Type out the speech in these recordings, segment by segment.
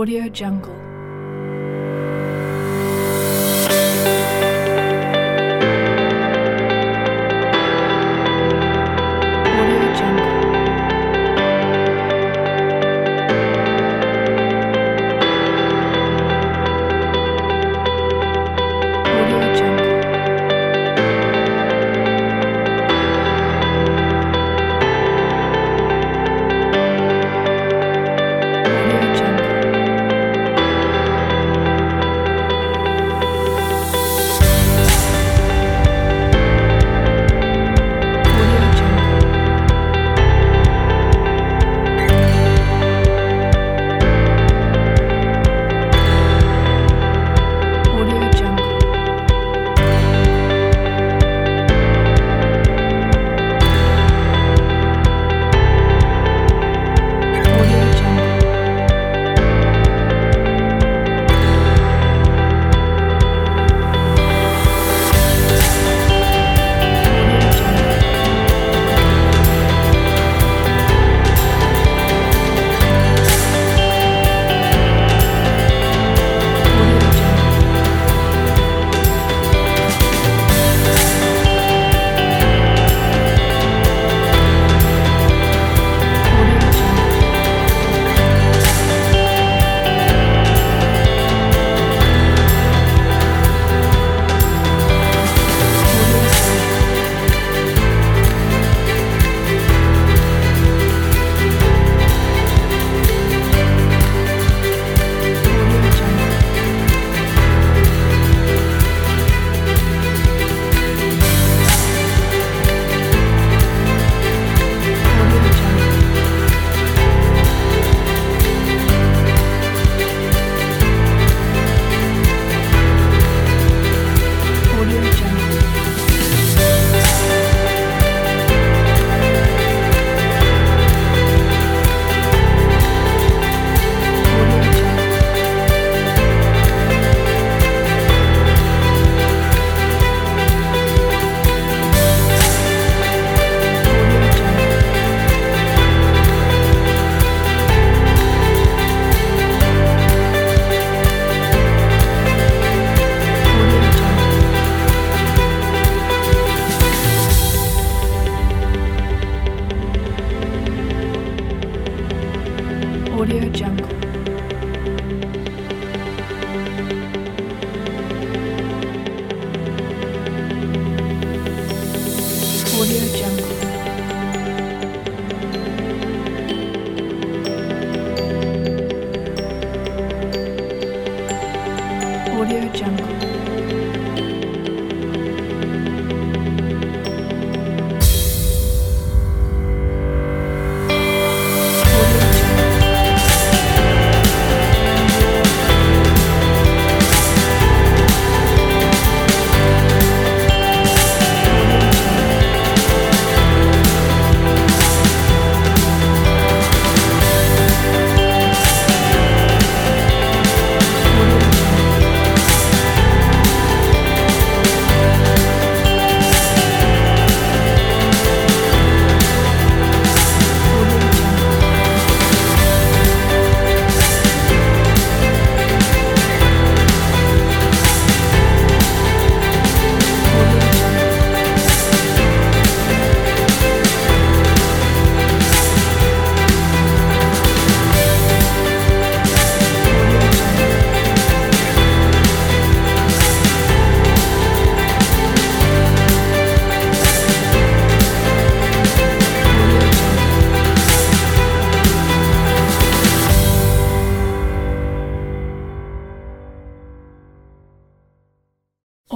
Audio Jungle.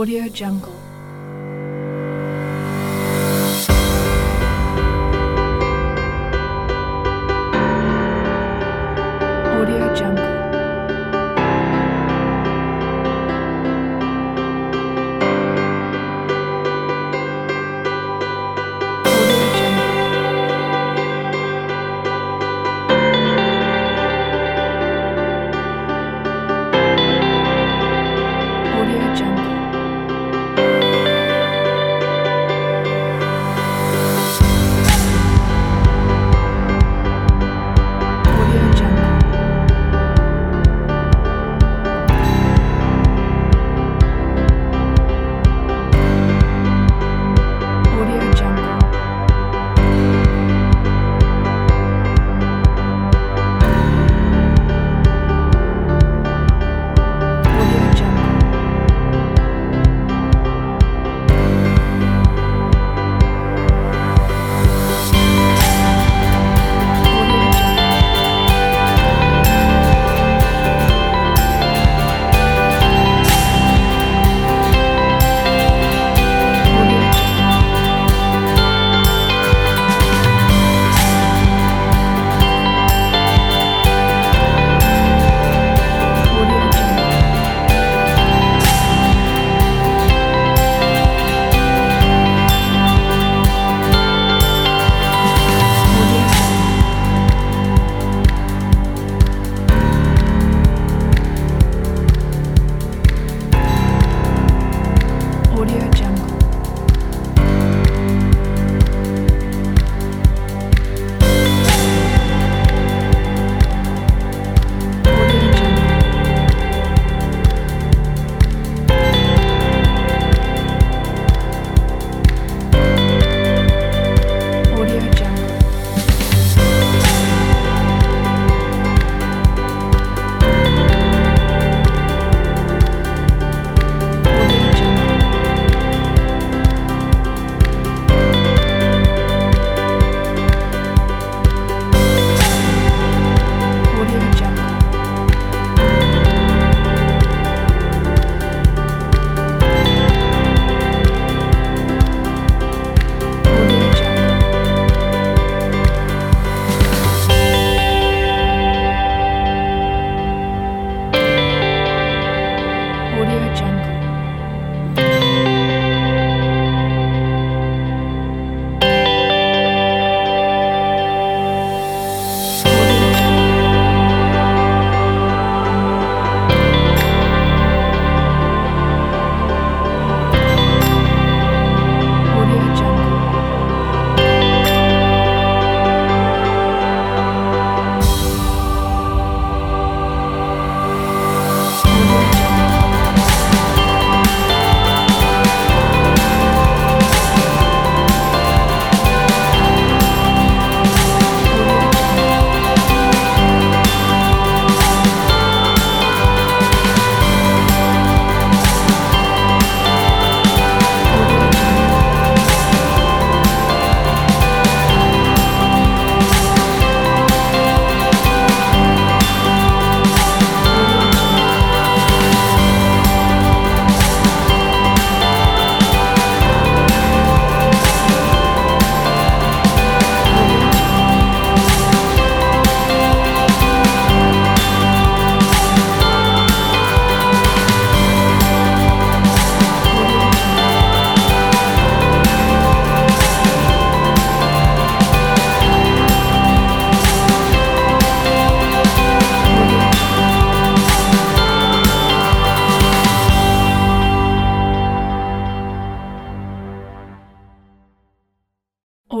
Audio Jungle.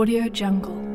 Audio Jungle.